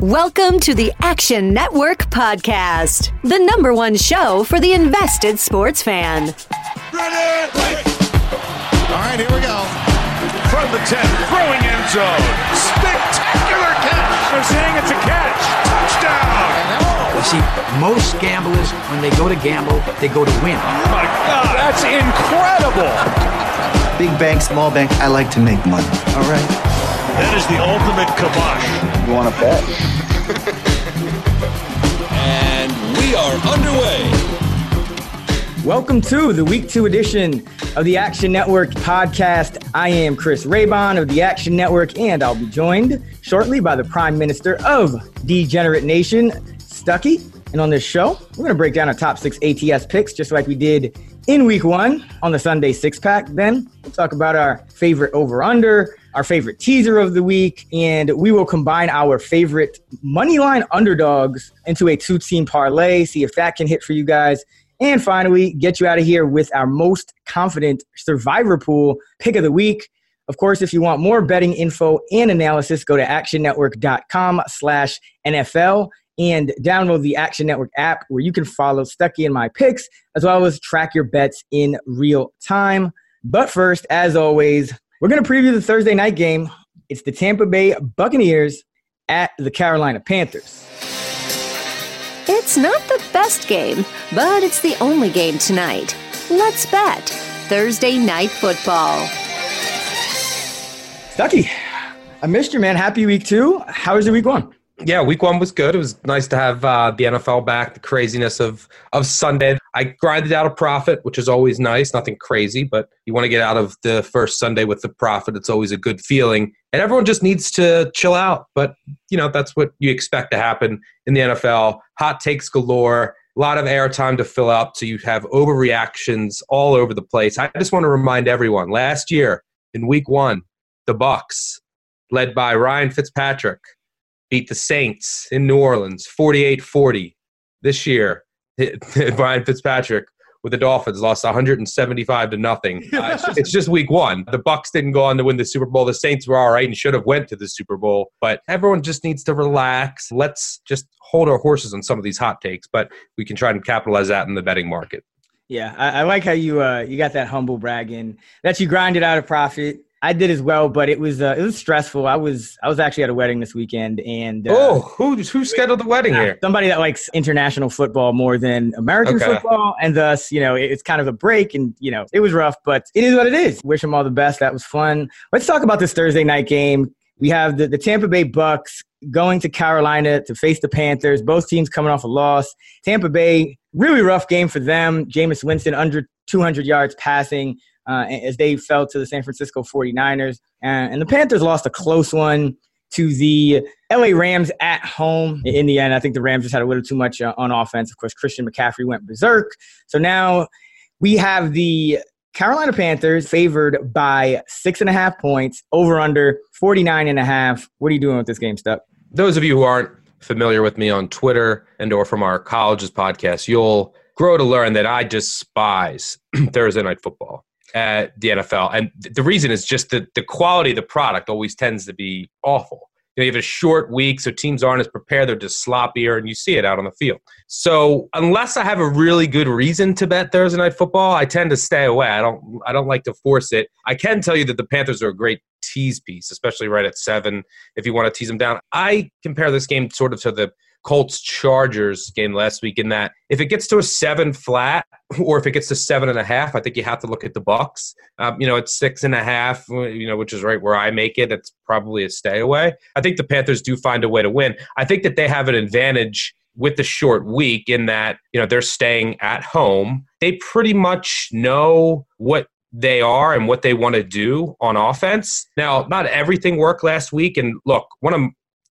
Welcome to the Action Network podcast, the number one show for the invested sports fan. Ready? All right, here we go. From the 10, throwing end zone. Spectacular catch. They're saying it's a catch. Touchdown. You see, most gamblers, when they go to gamble, they go to win. Oh my God, that's incredible. Big bank, small bank, I like to make money. All right. That is the ultimate kibosh. You want to bet? And we are underway. Welcome to the week two edition of the Action Network podcast. I am Chris Raybon of the Action Network, and I'll be joined shortly by the Prime Minister of Degenerate Nation, Stuckey. And on this show, we're going to break down our top six ATS picks, just like we did in week one on the Sunday six pack. Then we'll talk about our favorite over under, our favorite teaser of the week, and we will combine our favorite money line underdogs into a two team parlay, see if that can hit for you guys. And finally, get you out of here with our most confident survivor pool pick of the week. Of course, if you want more betting info and analysis, go to actionnetwork.com slash NFL and download the Action Network app where you can follow Stuckey and my picks, as well as track your bets in real time. But first, as always, we're going to preview the Thursday night game. It's the Tampa Bay Buccaneers at the Carolina Panthers. It's not the best game, but it's the only game tonight. Let's bet Thursday night football. Stuckey, I missed you, man. Happy week two. How was your week one? yeah, week one was good. It was nice to have uh, the NFL back. The craziness of of Sunday. I grinded out a profit, which is always nice. Nothing crazy, but you want to get out of the first Sunday with the profit. It's always a good feeling, and everyone just needs to chill out. But you know that's what you expect to happen in the NFL. Hot takes galore. A lot of airtime to fill up, so you have overreactions all over the place. I just want to remind everyone: last year in Week One, the Bucs, led by Ryan Fitzpatrick, beat the Saints in New Orleans 48 40. This year, Brian Fitzpatrick with the Dolphins lost 175 to nothing. Uh, it's, just, it's, just, week one. The Bucs didn't go on to win the Super Bowl. The Saints were all right and should have went to the Super Bowl. But everyone just needs to relax. Let's just hold our horses on some of these hot takes. But we can try and capitalize that in the betting market. Yeah, I, I like how you uh, you got that humble bragging that you grinded out a profit. I did as well, but it was uh, it was stressful. I was I was actually at a wedding this weekend, and uh, oh, who who scheduled the wedding here? Somebody that likes international football more than American okay. football, and thus you know it's kind of a break, and you know it was rough, but it is what it is. Wish them all the best. That was fun. Let's talk about this Thursday night game. We have the, the Tampa Bay Bucs going to Carolina to face the Panthers. Both teams coming off a loss. Tampa Bay really rough game for them. Jameis Winston under 200 yards passing uh, as they fell to the San Francisco 49ers. And, and the Panthers lost a close one to the LA Rams at home. In the end, I think the Rams just had a little too much uh, on offense. Of course, Christian McCaffrey went berserk. So now we have the Carolina Panthers favored by six and a half points, over under 49 and a half. What are you doing with this game, Stuck? Those of you who aren't familiar with me on Twitter and or from our colleges podcast, you'll grow to learn that I despise Thursday night football at the NFL. And the reason is just that the quality of the product always tends to be awful. You, know, you have a short week, so teams aren't as prepared. They're just sloppier, and you see it out on the field. So unless I have a really good reason to bet Thursday night football, I tend to stay away. I don't. I don't like to force it. I can tell you that the Panthers are a great tease piece, especially right at seven. If you want to tease them down, I compare this game sort of to the Colts Chargers game last week in that if it gets to a seven flat or if it gets to seven and a half, I think you have to look at the Bucs. Um, you know, it's six and a half, you know, which is right where I make it. It's probably a stay away. I think the Panthers do find a way to win. I think that they have an advantage with the short week in that, you know, they're staying at home. They pretty much know what they are and what they want to do on offense. Now, not everything worked last week. And look, one of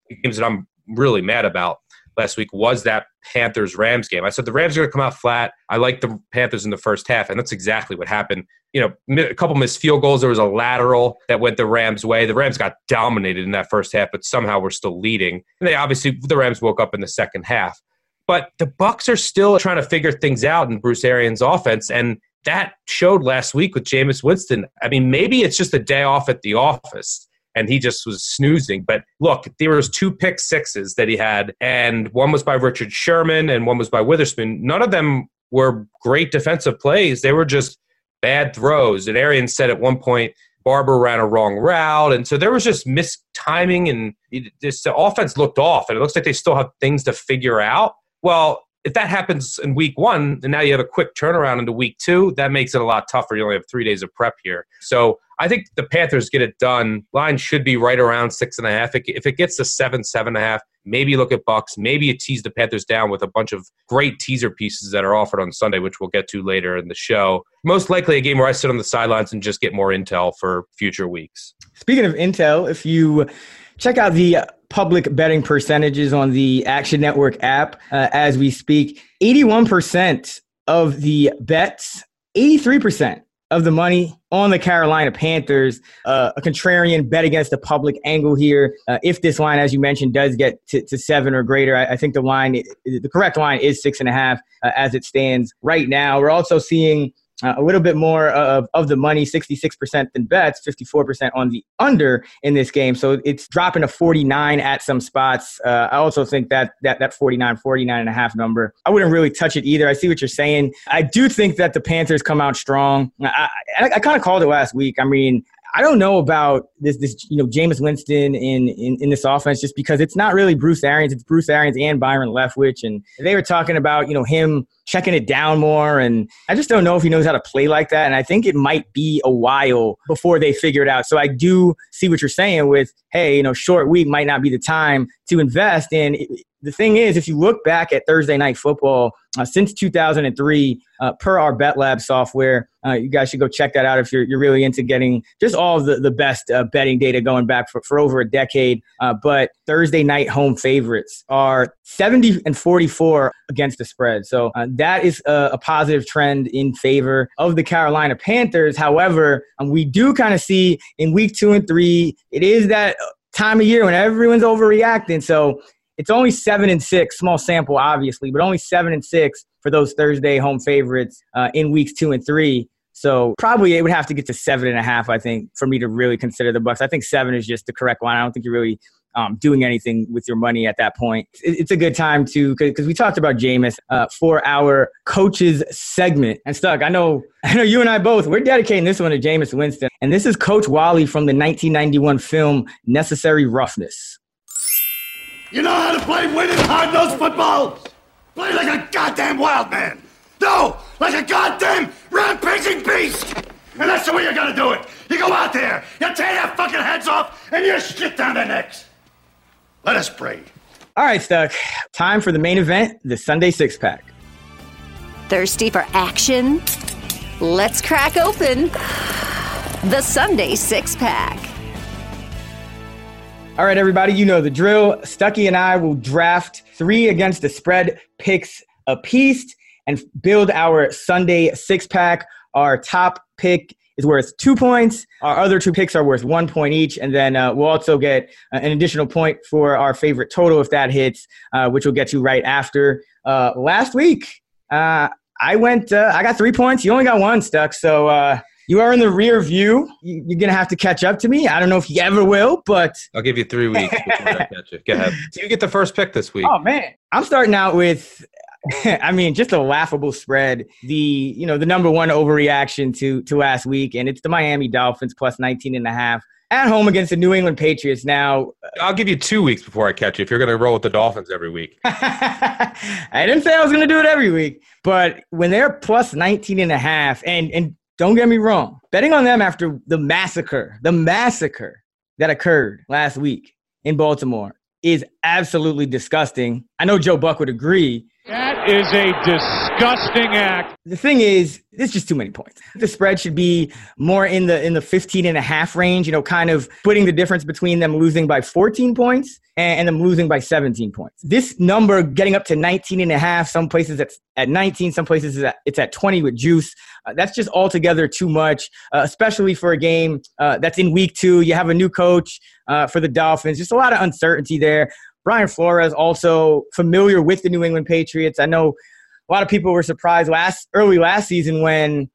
the games that I'm really mad about last week was that Panthers Rams game. I said the Rams are going to come out flat. I like the Panthers in the first half, and that's exactly what happened. You know, a couple missed field goals. There was a lateral that went the Rams' way. The Rams got dominated in that first half, but somehow we're still leading. And they obviously the Rams woke up in the second half. But the Bucs are still trying to figure things out in Bruce Arians' offense, and that showed last week with Jameis Winston. I mean, maybe it's just a day off at the office and he just was snoozing. But look, there was two pick sixes that he had, and one was by Richard Sherman and one was by Witherspoon. None of them were great defensive plays. They were just bad throws. And Arians said at one point, Barber ran a wrong route. And so there was just mistiming and it, this, the offense looked off. And it looks like they still have things to figure out. Well, if that happens in week one, and now you have a quick turnaround into week two, that makes it a lot tougher. You only have three days of prep here. So I think the Panthers get it done. Line should be right around six and a half. If it gets to seven, seven and a half, maybe look at Bucs. Maybe you tease the Panthers down with a bunch of great teaser pieces that are offered on Sunday, which we'll get to later in the show. Most likely a game where I sit on the sidelines and just get more intel for future weeks. Speaking of intel, if you check out the public betting percentages on the Action Network app uh, as we speak. 81% of the bets, 83% of the money on the Carolina Panthers. Uh, a contrarian bet against the public angle here. Uh, if this line, as you mentioned, does get to, to seven or greater, I, I, think the line, the correct line is six and a half uh, as it stands right now. We're also seeing uh, a little bit more of, of the money, 66% than bets, 54% on the under in this game. So it's dropping to 49 at some spots. Uh, I also think that, that that 49, 49 and a half number, I wouldn't really touch it either. I see what you're saying. I do think that the Panthers come out strong. I, I, I kind of called it last week. I mean, I don't know about this, this you know, Jameis Winston in, in, in this offense just because it's not really Bruce Arians. It's Bruce Arians and Byron Leftwich. And they were talking about, you know, him checking it down more. And I just don't know if he knows how to play like that. And I think it might be a while before they figure it out. So I do see what you're saying with, hey, you know, short week might not be the time to invest in the thing is, if you look back at Thursday night football uh, since 2003, uh, per our Bet Lab software, uh, you guys should go check that out if you're, you're really into getting just all the, the best uh, betting data going back for, for over a decade. Uh, but Thursday night home favorites are 70 and 44 against the spread. So uh, that is a, a, positive trend in favor of the Carolina Panthers. However, um, we do kind of see in week two and three, it is that time of year when everyone's overreacting. So it's only seven and six, small sample, obviously, but only seven and six for those Thursday home favorites uh, in weeks two and three. So probably it would have to get to seven and a half, I think, for me to really consider the Bucs. I think seven is just the correct line. I don't think you're really um, doing anything with your money at that point. It's a good time to because we talked about Jameis uh, for our coaches segment. And Stuck, I know, I know you and I both. We're dedicating this one to Jameis Winston, and this is Coach Wally from the 1991 film Necessary Roughness. You know how to play winning hard-nosed football? Play like a goddamn wild man. No, like a goddamn rampaging beast. And that's the way you gotta do it. You go out there, you tear their fucking heads off, and you shit down their necks. Let us pray. All right, Stuck. Time for the main event, the Sunday six pack. Thirsty for action? Let's crack open the Sunday six pack. All right, everybody, you know the drill. Stuckey and I will draft three against the spread picks a piece and build our Sunday six pack. Our top pick is worth two points. Our other two picks are worth one point each. And then uh, we'll also get uh, an additional point for our favorite total if that hits, uh, which we'll get to right after. Uh, last week, uh, I went, uh, I got three points. You only got one stuck. So, you are in the rear view. You're going to have to catch up to me. I don't know if you ever will, but. I'll give you three weeks. Go ahead. So you get the first pick this week. Oh, man. I'm starting out with I mean, just a laughable spread. The you know the number one overreaction to to last week, and it's the Miami Dolphins plus 19 and a half at home against the New England Patriots. Now, uh, I'll give you two weeks before I catch you if you're going to roll with the Dolphins every week. I didn't say I was going to do it every week, but when they're plus 19 and a half, and and don't get me wrong, betting on them after the massacre, the massacre that occurred last week in Baltimore is absolutely disgusting. I know Joe Buck would agree. That is a disgusting act. The thing is, it's just too many points. The spread should be more in the in the 15 and a half range, you know, kind of putting the difference between them losing by 14 points and, and them losing by 17 points. This number getting up to 19 and a half, some places it's at 19, some places it's at, it's at 20 with juice. Uh, that's just altogether too much, uh, especially for a game uh, that's in week two. You have a new coach uh, for the Dolphins, just a lot of uncertainty there. Brian Flores also familiar with the New England Patriots. I know a lot of people were surprised last early last season when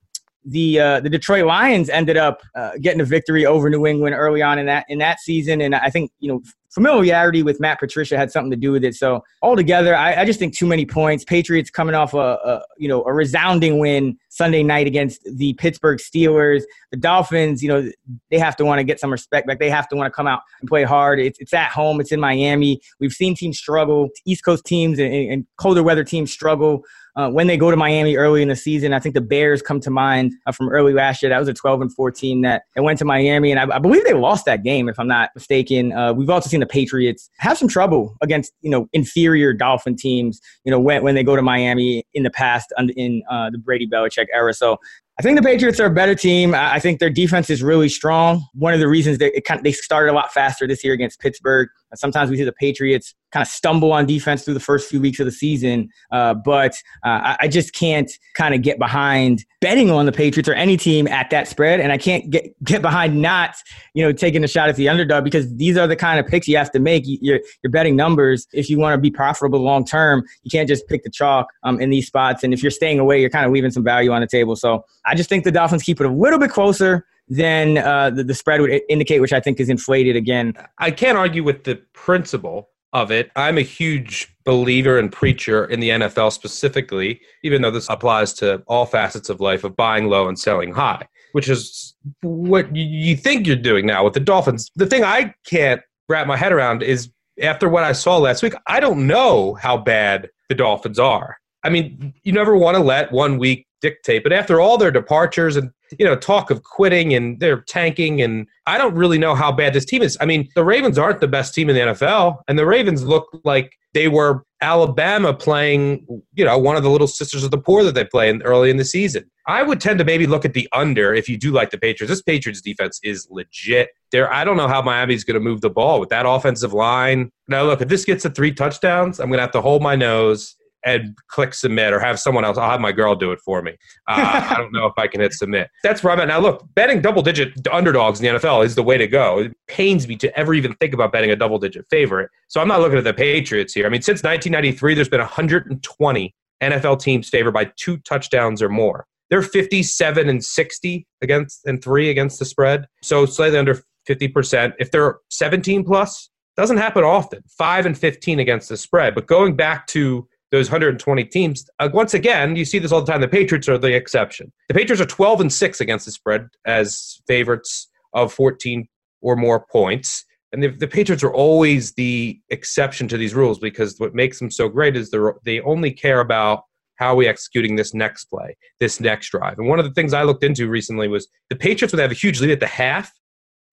the uh, the Detroit Lions ended up uh, getting a victory over New England early on in that in that season, and I think you know familiarity with Matt Patricia had something to do with it. So altogether, I, I just think too many points. Patriots coming off a, a, you know a resounding win Sunday night against the Pittsburgh Steelers. The Dolphins, you know, they have to want to get some respect back. They have to want to come out and play hard. It's, it's at home. It's in Miami. We've seen teams struggle. East Coast teams and, and colder weather teams struggle uh, when they go to Miami early in the season. I think the Bears come to mind uh, from early last year. That was a 12 and 14 that it went to Miami, and I, I, believe they lost that game, if I'm not mistaken. Uh, we've also seen the Patriots have some trouble against you know inferior Dolphin teams. You know when when they go to Miami in the past in uh, the Brady Belichick era. So I think the Patriots are a better team. I think their defense is really strong. One of the reasons it kind of, they started a lot faster this year against Pittsburgh. Sometimes we see the Patriots kind of stumble on defense through the first few weeks of the season, uh, but uh, I just can't kind of get behind betting on the Patriots or any team at that spread, and I can't get get behind not you know taking a shot at the underdog because these are the kind of picks you have to make. You're, you're betting numbers if you want to be profitable long term. You can't just pick the chalk um, in these spots, and if you're staying away, you're kind of leaving some value on the table. So I just think the Dolphins keep it a little bit closer than uh, the, the spread would indicate, which I think is inflated again. I can't argue with the principle of it. I'm a huge believer and preacher in the NFL specifically, even though this applies to all facets of life of buying low and selling high, which is what you think you're doing now with the Dolphins. The thing I can't wrap my head around is after what I saw last week, I don't know how bad the Dolphins are. I mean, you never want to let one week dictate, but after all their departures and you know talk of quitting and they're tanking and I don't really know how bad this team is. I mean, the Ravens aren't the best team in the NFL, and the Ravens look like they were Alabama playing, you know, one of the little sisters of the poor that they play in, early in the season. I would tend to maybe look at the under if you do like the Patriots. This Patriots defense is legit. There, I don't know how Miami's going to move the ball with that offensive line. Now, look, if this gets to three touchdowns, I'm going to have to hold my nose and click submit or have someone else. I'll have my girl do it for me. Uh, I don't know if I can hit submit. That's where I'm at. Now, look, betting double digit underdogs in the NFL is the way to go. It pains me to ever even think about betting a double digit favorite. So I'm not looking at the Patriots here. I mean, since 1993, there's been 120 NFL teams favored by two touchdowns or more. They're 57 and 60 against and three against the spread. So slightly under 50%. If they're 17 plus, doesn't happen often. Five and 15 against the spread. But going back to those 120 teams. Uh, once again, you see this all the time. The Patriots are the exception. The Patriots are 12 and 6 against the spread as favorites of 14 or more points. And the, the Patriots are always the exception to these rules because what makes them so great is they only care about how are we executing this next play, this next drive. And one of the things I looked into recently was the Patriots would have a huge lead at the half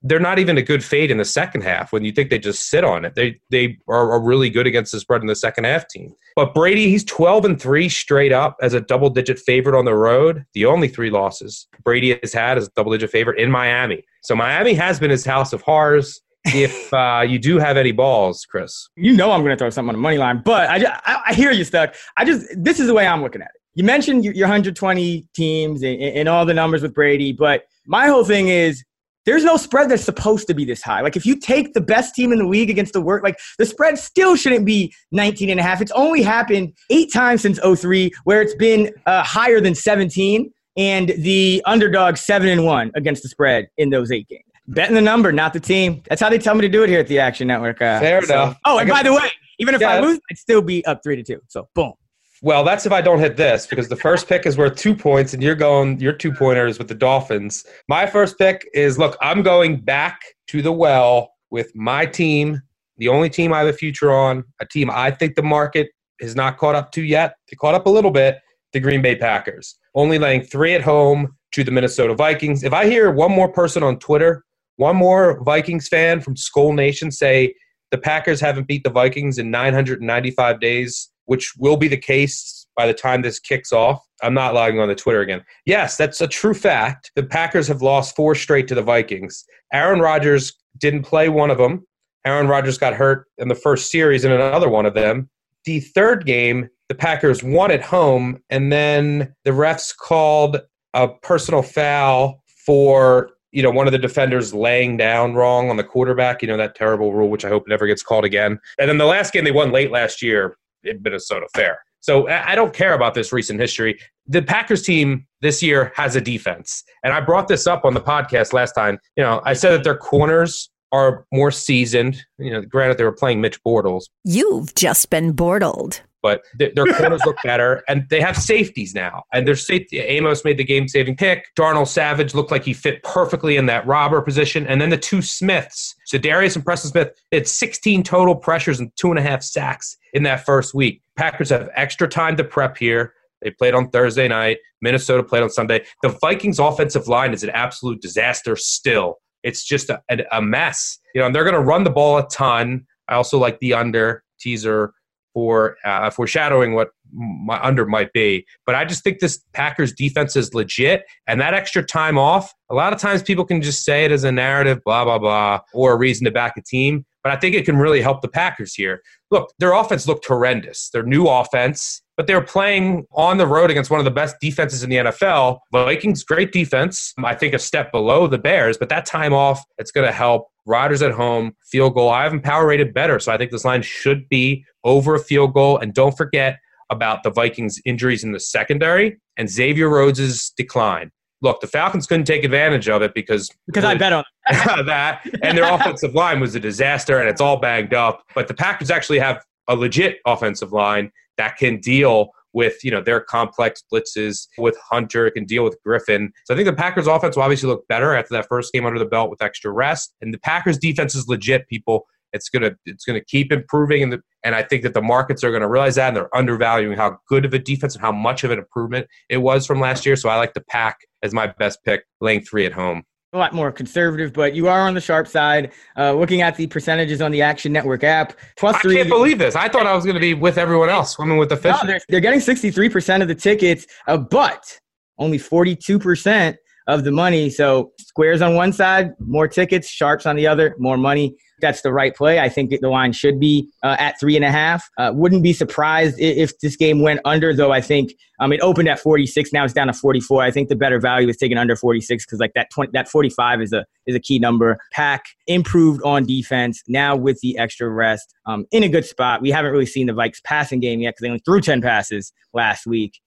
they're not even a good fade in the second half when you think they just sit on it. They they are, are really good against the spread in the second half team. But Brady, he's 12 and 3 straight up as a double digit favorite on the road. The only three losses Brady has had as a double digit favorite in Miami. So Miami has been his house of horrors. if uh, you do have any balls, Chris, you know I'm going to throw something on the money line. But I, just, I, I hear you, Stuck. I just this is the way I'm looking at it. You mentioned your 120 teams and, and all the numbers with Brady, but my whole thing is there's no spread that's supposed to be this high. Like if you take the best team in the league against the work, like the spread still shouldn't be 19 and a half. It's only happened eight times since 03 where it's been uh, higher than 17 and the underdog seven and one against the spread in those eight games. Betting the number, not the team. That's how they tell me to do it here at the Action Network. Uh, Fair so. enough. Oh, and by the way, even if yeah. I lose, I'd still be up three to two. So boom. Well, that's if I don't hit this because the first pick is worth two points, and you're going your two pointers with the Dolphins. My first pick is look, I'm going back to the well with my team, the only team I have a future on, a team I think the market has not caught up to yet. They caught up a little bit, the Green Bay Packers. Only laying three at home to the Minnesota Vikings. If I hear one more person on Twitter, one more Vikings fan from Skol Nation say the Packers haven't beat the Vikings in 995 days which will be the case by the time this kicks off. I'm not logging on the Twitter again. Yes, that's a true fact. The Packers have lost four straight to the Vikings. Aaron Rodgers didn't play one of them. Aaron Rodgers got hurt in the first series in another one of them. The third game, the Packers won at home, and then the refs called a personal foul for you know one of the defenders laying down wrong on the quarterback. You know that terrible rule, which I hope never gets called again. And then the last game they won late last year in Minnesota fair. So I don't care about this recent history. The Packers team this year has a defense. And I brought this up on the podcast last time. You know, I said that their corners are more seasoned. You know, granted they were playing Mitch Bortles. You've just been bortled but th- their corners look better, and they have safeties now. And their safety, Amos made the game-saving pick. Darnell Savage looked like he fit perfectly in that robber position, and then the two Smiths, so Darius and Preston Smith, had 16 total pressures and two and a half sacks in that first week. Packers have extra time to prep here. They played on Thursday night. Minnesota played on Sunday. The Vikings' offensive line is an absolute disaster still. It's just a, a mess. You know, and they're going to run the ball a ton. I also like the under teaser for uh, foreshadowing what my under might be. But I just think this Packers defense is legit, and that extra time off. A lot of times people can just say it as a narrative, blah blah blah, or a reason to back a team. But I think it can really help the Packers here. Look, their offense looked horrendous. Their new offense, but they're playing on the road against one of the best defenses in the NFL. Vikings, great defense. I think a step below the Bears, but that time off, it's going to help. Riders at home, field goal. I have them power rated better, so I think this line should be over a field goal. And don't forget about the Vikings' injuries in the secondary and Xavier Rhodes' decline. Look, the Falcons couldn't take advantage of it because because I bet on that, and their offensive line was a disaster, and it's all banged up. But the Packers actually have a legit offensive line that can deal with you know their complex blitzes with Hunter, can deal with Griffen. So I think the Packers offense will obviously look better after that first game under the belt with extra rest. And the Packers defense is legit, people. It's gonna it's gonna keep improving, and the, and I think that the markets are gonna realize that, and they're undervaluing how good of a defense and how much of an improvement it was from last year. So I like the Pack as my best pick, laying three at home a lot more conservative, but you are on the sharp side. Uh, looking at the percentages on the Action Network app, plus three. I can't believe this. I thought I was going to be with everyone else, swimming with the fish. No, they're, they're getting 63% of the tickets, uh, but only 42% of the money. So squares on one side, more tickets, sharps on the other, more money. That's the right play. I think the line should be uh, at three and a half. Uh, wouldn't be surprised if this game went under, though. I think um, it opened at 46. Now it's down to 44. I think the better value is taking under 46 because like that 20, that 45 is a is a key number. Pack improved on defense now with the extra rest um, in a good spot. We haven't really seen the Vikes passing game yet because they only threw 10 passes last week.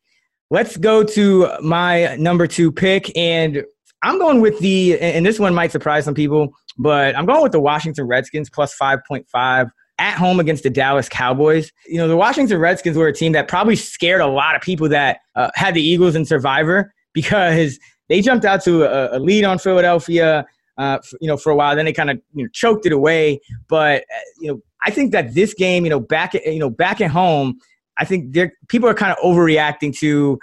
Let's go to my number two pick. And I'm going with the, and this one might surprise some people, but I'm going with the Washington Redskins plus 5.5 at home against the Dallas Cowboys. You know, the Washington Redskins were a team that probably scared a lot of people that uh, had the Eagles in Survivor because they jumped out to a, a lead on Philadelphia. Uh, you know, for a while, then they kind of you know, choked it away. But uh, you know, I think that this game, you know, back at, you know back at home, I think people are kind of overreacting to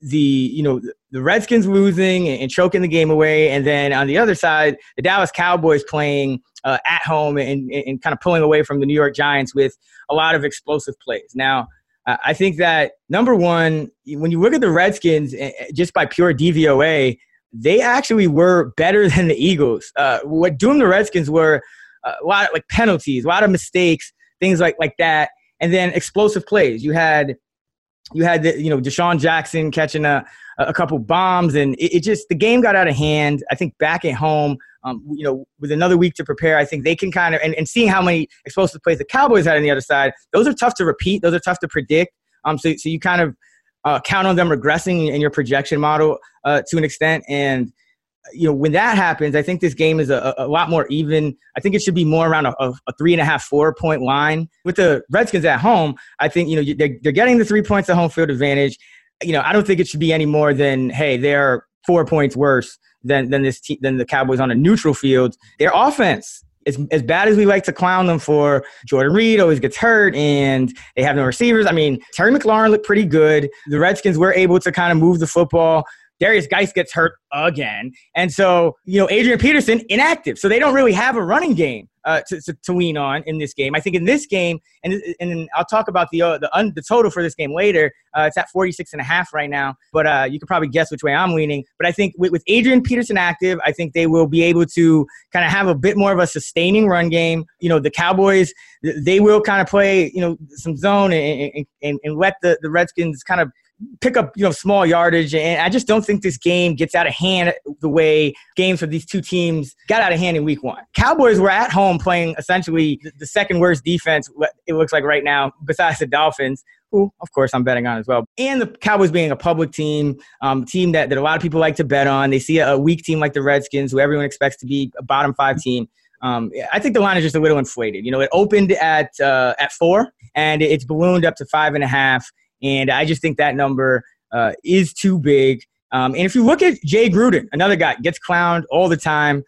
the you know the Redskins losing and, choking the game away, and then on the other side, the Dallas Cowboys playing uh, at home and, and kind of pulling away from the New York Giants with a lot of explosive plays. Now, I think that number one, when you look at the Redskins, eh, eh, just by pure DVOA, they actually were better than the Eagles. Uh, what doomed the Redskins were uh, a lot of like penalties, a lot of mistakes, things like like that and then explosive plays. You had you had the, you know DeSean Jackson catching a a couple bombs, and it, it just the game got out of hand. I think back at home, um, you know, with another week to prepare, I think they can kind of and, and seeing how many explosive plays the Cowboys had on the other side, those are tough to repeat. Those are tough to predict. Um, so so you kind of uh, count on them regressing in your projection model uh, to an extent, and you know, when that happens, I think this game is a, a lot more even. I think it should be more around a, a, three and a half, four point line. With the Redskins at home, I think, you know, they're, they're getting the three points of home field advantage. You know, I don't think it should be any more than, hey, they're four points worse than, than this te- than the Cowboys on a neutral field. Their offense as, as bad as we like to clown them for, Jordan Reed always gets hurt and they have no receivers. I mean, Terry McLaurin looked pretty good. The Redskins were able to kind of move the football. Derrius Guice gets hurt again. And so, you know, Adrian Peterson inactive. So they don't really have a running game uh, to, to, to, lean on in this game. I think in this game, and and I'll talk about the uh, the, un, the total for this game later. Uh, it's at 46 and a half right now, but uh, you can probably guess which way I'm leaning. But I think with, with Adrian Peterson active, I think they will be able to kind of have a bit more of a sustaining run game. You know, the Cowboys, they will kind of play, you know, some zone and, and, and let the, the Redskins kind of pick up you know small yardage, and I just don't think this game gets out of hand the way games for these two teams got out of hand in Week One. Cowboys were at home playing essentially the second worst defense. It looks like right now, besides the Dolphins who of course I'm betting on as well. And the Cowboys being a public team, um, team that, that a lot of people like to bet on. They see a, weak team like the Redskins, who everyone expects to be a bottom five team. Um, I think the line is just a little inflated. You know, it opened at uh, at four, and it's ballooned up to five and a half. And I just think that number uh, is too big. Um, and if you look at Jay Gruden, another guy gets clowned all the time,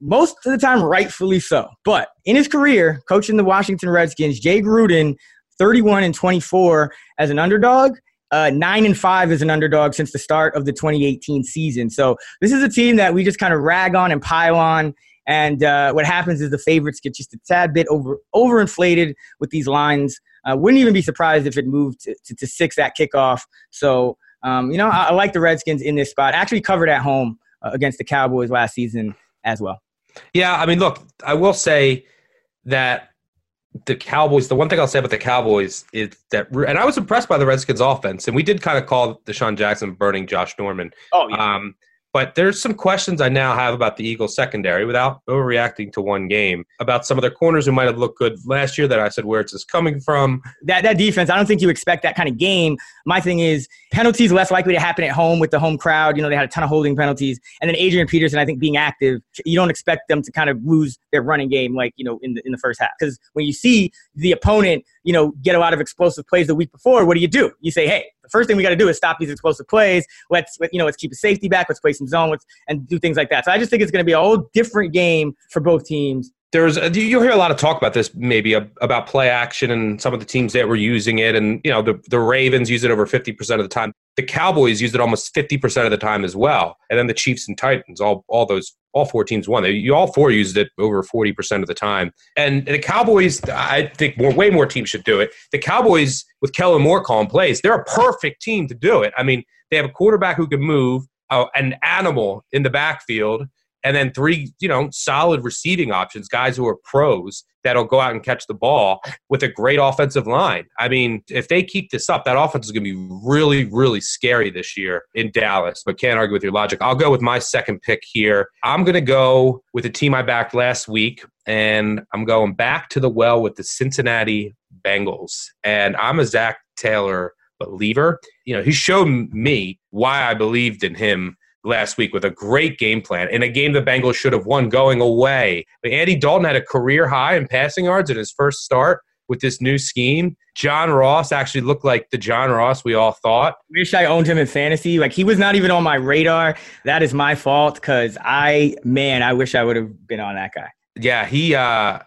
most of the time rightfully so. But in his career, coaching the Washington Redskins, Jay Gruden 31 and 24 as an underdog. Uh, nine and five as an underdog since the start of the 2018 season. So this is a team that we just kind of rag on and pile on. And uh, what happens is the favorites get just a tad bit over overinflated with these lines. Uh, wouldn't even be surprised if it moved to, to, to six at kickoff. So um, you know, I, I, like the Redskins in this spot. Actually, covered at home uh, against the Cowboys last season as well. Yeah, I mean, look, I will say that the Cowboys, the one thing I'll say about the Cowboys is that, and I was impressed by the Redskins offense, and we did kind of call DeSean Jackson burning Josh Norman. Oh, yeah. Um, but there's some questions I now have about the Eagles secondary without overreacting to one game about some of their corners who might have looked good last year that I said, where it's this coming from? That, that defense, I don't think you expect that kind of game. My thing is penalties less likely to happen at home with the home crowd. You know, they had a ton of holding penalties. And then Adrian Peterson, I think being active, you don't expect them to kind of lose their running game like, you know, in the, in the first half. Because when you see the opponent, you know, get a lot of explosive plays the week before, what do you do? You say, hey, the first thing we got to do is stop these explosive plays. Let's, you know, let's keep a safety back. Let's play some zone let's, and do things like that. So I just think it's going to be a whole different game for both teams. There's you'll hear a lot of talk about this maybe about play action and some of the teams that were using it and you know the the Ravens use it over 50% of the time. The Cowboys used it almost 50% of the time as well. And then the Chiefs and Titans all all those all four teams won. They, you all four used it over 40% of the time. And the Cowboys I think more way more teams should do it. The Cowboys with Kellen Moore calling plays, they're a perfect team to do it. I mean, they have a quarterback who can move, uh, an animal in the backfield and then three, you know, solid receiving options, guys who are pros that'll go out and catch the ball with a great offensive line. I mean, if they keep this up, that offense is going to be really, really scary this year in Dallas, but can't argue with your logic. I'll go with my second pick here. I'm going to go with a team I backed last week, and I'm going back to the well with the Cincinnati Bengals. And I'm a Zac Taylor believer. You know, he showed me why I believed in him last week with a great game plan in a game the Bengals should have won going away. But Andy Dalton had a career high in passing yards in his first start with this new scheme. John Ross actually looked like the John Ross we all thought. Wish I owned him in fantasy. Like he was not even on my radar. That is my fault because I, man, I wish I would have been on that guy. Yeah, he uh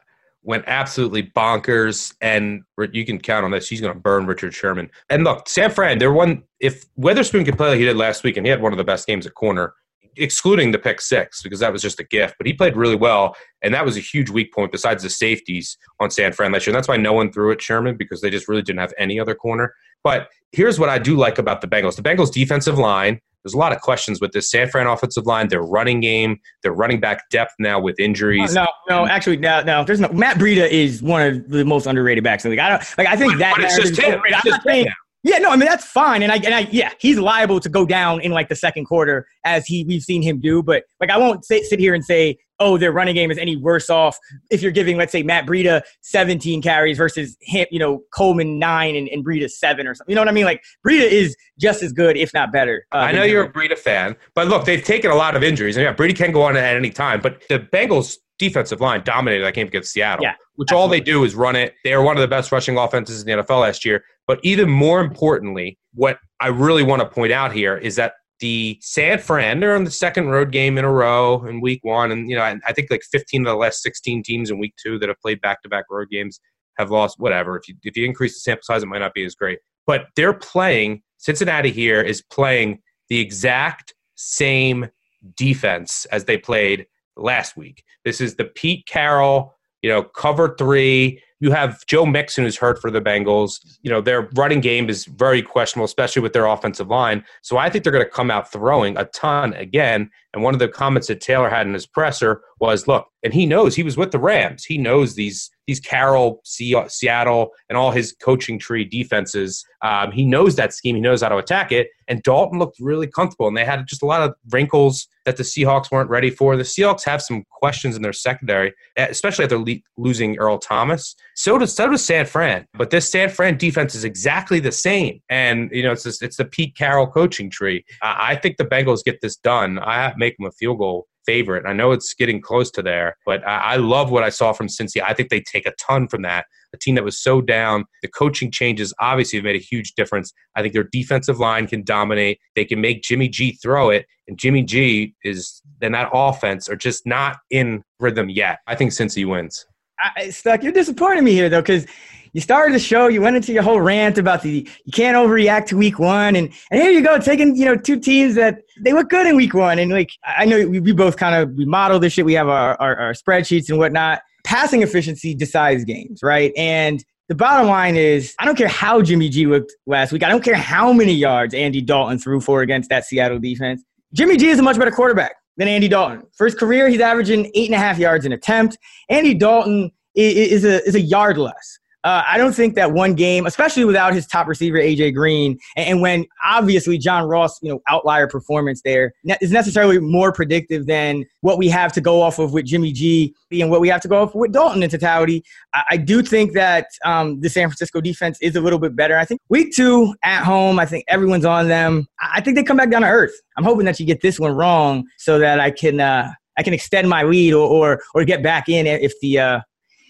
went absolutely bonkers, and you can count on this. He's going to burn Richard Sherman. And look, San Fran, they're one. If Witherspoon could play like he did last week, and he had one of the best games at corner, excluding the pick six because that was just a gift, but he played really well, and that was a huge weak point besides the safeties on San Fran last year. And that's why no one threw at Sherman because they just really didn't have any other corner. But here's what I do like about the Bengals: the Bengals' defensive line there's a lot of questions with this San Fran offensive line, their running game, their running back depth now with injuries. No, no, actually, no, no. There's no Matt Breida is one of the most underrated backs in the league. I don't like. I think but, that. But it's just him. It's just him yeah, no, I mean that's fine, and I and I yeah, he's liable to go down in like the second quarter as he we've seen him do. But like I won't sit, sit here and say oh their running game is any worse off if you're giving let's say Matt Breida 17 carries versus him, you know Coleman nine and, and Breida seven or something. You know what I mean? Like Breida is just as good, if not better. Uh, I know you're a Breida fan, but look, they've taken a lot of injuries, and yeah, Breida can go on at any time. But the Bengals defensive line dominated that game against Seattle. Yeah, which absolutely. all they do is run it. They are one of the best rushing offenses in the NFL last year. But even more importantly, what I really want to point out here is that the San Fran, they're on the second road game in a row in week one. And, you know, I, think like 15 of the last 16 teams in week two that have played back to back road games have lost whatever. If you, if you increase the sample size, it might not be as great. But they're playing, Cincinnati here is playing the exact same defense as they played last week. This is the Pete Carroll, you know, cover three. You have Joe Mixon, who's hurt for the Bengals. You know, their running game is very questionable, especially with their offensive line. So I think they're going to come out throwing a ton again. And one of the comments that Taylor had in his presser was, "Look, and he knows he was with the Rams. He knows these these Carroll, Seattle, and all his coaching tree defenses. Um, he knows that scheme. He knows how to attack it. And Dalton looked really comfortable, and they had just a lot of wrinkles that the Seahawks weren't ready for. The Seahawks have some questions in their secondary, especially after le- losing Earl Thomas. So does so does San Fran. But this San Fran defense is exactly the same, and you know it's this, it's the Pete Carroll coaching tree. I, I think the Bengals get this done. I make them a field goal favorite. I know it's getting close to there, but I, love what I saw from Cincy. I think they take a ton from that. A team that was so down, the coaching changes obviously have made a huge difference. I think their defensive line can dominate. They can make Jimmy G throw it, and Jimmy G is then that offense are just not in rhythm yet. I think Cincy wins. I, Stuck, you're disappointing me here though, because you started the show, you went into your whole rant about the you can't overreact to week one, and and here you go taking you know two teams that they look good in week one, and like I know we, we both kind of we model this shit, we have our, our, our spreadsheets and whatnot. Passing efficiency decides games, right? And the bottom line is, I don't care how Jimmy G looked last week. I don't care how many yards Andy Dalton threw for against that Seattle defense. Jimmy G is a much better quarterback than Andy Dalton. For his career, he's averaging eight and a half yards an attempt. Andy Dalton is a, is a yard less. Uh, I don't think that one game, especially without his top receiver AJ Green, and, when obviously John Ross, you know, outlier performance there is necessarily more predictive than what we have to go off of with Jimmy G and what we have to go off with Dalton in totality. I, do think that um, the San Francisco defense is a little bit better. I think week two at home, I think everyone's on them. I, I think they come back down to earth. I'm hoping that you get this one wrong so that I can. Uh, I can extend my lead or, or, or get back in if the uh,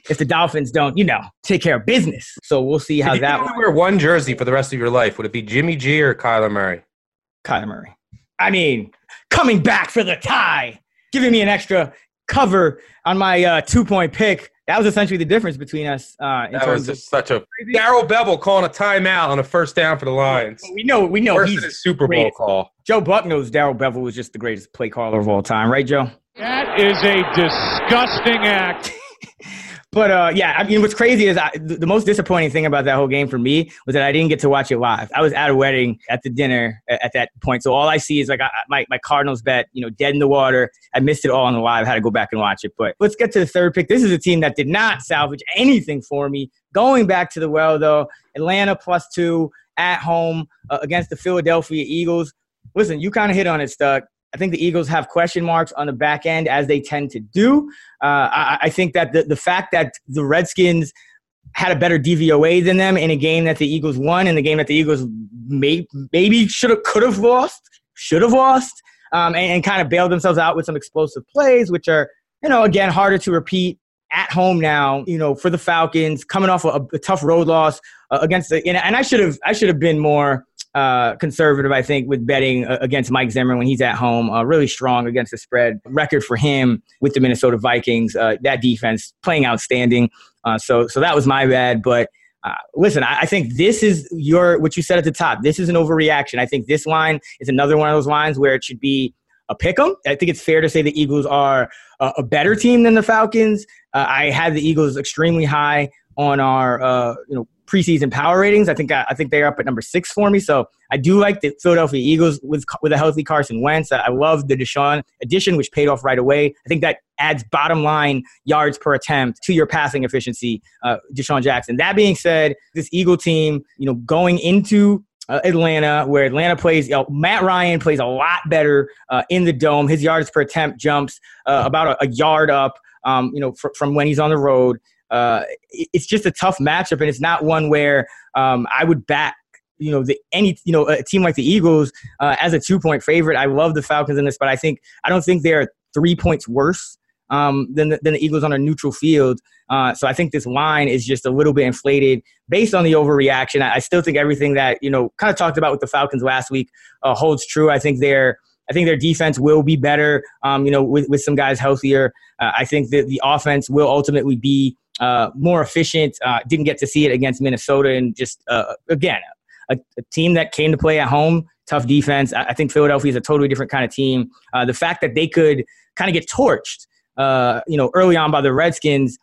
if the Dolphins don't, you know, take care of business. So we'll see how if that. You wear one jersey for the rest of your life. Would it be Jimmy G or Kyler Murray? Kyler Murray. I mean, coming back for the tie, giving me an extra cover on my uh, two point pick. That was essentially the difference between us. Uh, that was just such a Darrell Bevell calling a timeout on a first down for the Lions. We know, we know Worse he's a Super Bowl greatest. call. Joe Buck knows Darrell Bevell was just the greatest play caller of all time, right, Joe? That is a disgusting act. But uh, yeah, I mean, what's crazy is I, the most disappointing thing about that whole game for me was that I didn't get to watch it live. I was at a wedding at the dinner at, at that point, so all I see is like I, my my Cardinals bet, you know, dead in the water. I missed it all on the live. I had to go back and watch it. But let's get to the third pick. This is a team that did not salvage anything for me. Going back to the well though, Atlanta plus two at home uh, against the Philadelphia Eagles. Listen, you kind of hit on it, Stuck. I think the Eagles have question marks on the back end as they tend to do. Uh, I, I, think that the, the fact that the Redskins had a better DVOA than them in a game that the Eagles won, in the game that the Eagles may, maybe should have could have lost, should have lost, um, and, and kind of bailed themselves out with some explosive plays, which are you know again harder to repeat at home now. You know for the Falcons coming off a, a tough road loss uh, against the and, and I should have I should have been more uh, conservative, I think, with betting uh, against Mike Zimmer when he's at home. Uh, really strong against the spread. Record for him with the Minnesota Vikings. Uh, that defense playing outstanding. Uh, so, so that was my bad. But listen, I, I, think this is your what you said at the top. This is an overreaction. I think this line is another one of those lines where it should be a pick 'em. I think it's fair to say the Eagles are a, a better team than the Falcons. I had the Eagles extremely high on our you know preseason power ratings. I think I, I, think they're up at number six for me. So I do like the Philadelphia Eagles with with a healthy Carson Wentz. I love the DeSean addition, which paid off right away. I think that adds bottom line yards per attempt to your passing efficiency, uh, DeSean Jackson. That being said, this Eagle team, you know, going into uh, Atlanta, where Atlanta plays, you know, Matt Ryan plays a lot better uh, in the dome. His yards per attempt jumps uh, about a, a, yard up, um, you know, fr- from when he's on the road uh, it's just a tough matchup, and it's not one where um, I would back you know the any you know a team like the Eagles uh, as a two point favorite. I love the Falcons in this, but I think I don't think they're three points worse um, than the, than the Eagles on a neutral field. Uh, so I think this line is just a little bit inflated based on the overreaction. I, I still think everything that you know kind of talked about with the Falcons last week uh, holds true. I think they're I think their defense will be better. Um, you know, with, with some guys healthier. Uh, I think that the offense will ultimately be uh, more efficient. Uh, didn't get to see it against Minnesota, and just uh, again, a, a, team that came to play at home, tough defense. I, I think Philadelphia is a totally different kind of team. Uh, the fact that they could kind of get torched, uh, you know, early on by the Redskins.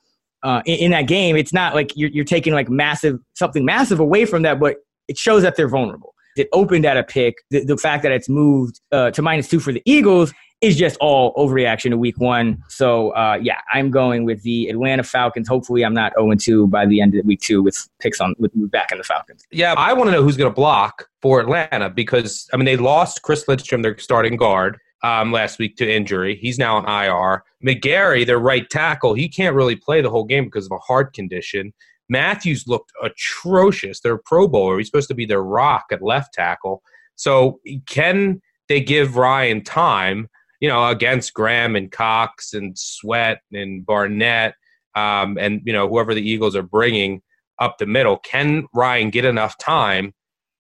In, in, that game, it's not like you're, you're taking like massive something massive away from that, but it shows that they're vulnerable. It opened at a pick. The, the fact that it's moved to minus two for the Eagles is just all overreaction to week one. So, uh, yeah, I'm going with the Atlanta Falcons. Hopefully, I'm not 0 2 by the end of week two with picks on with, with back in the Falcons. Yeah, I want to know who's going to block for Atlanta because, I mean, they lost Chris Lindstrom, their starting guard. Um, last week to injury. He's now on IR. McGary, their right tackle, he can't really play the whole game because of a heart condition. Matthews looked atrocious. They're Pro Bowler. He's supposed to be their rock at left tackle. So can they give Ryan time? you know, against Graham and Cox and Sweat and Barnett, um, and you know whoever the Eagles are bringing up the middle, can Ryan get enough time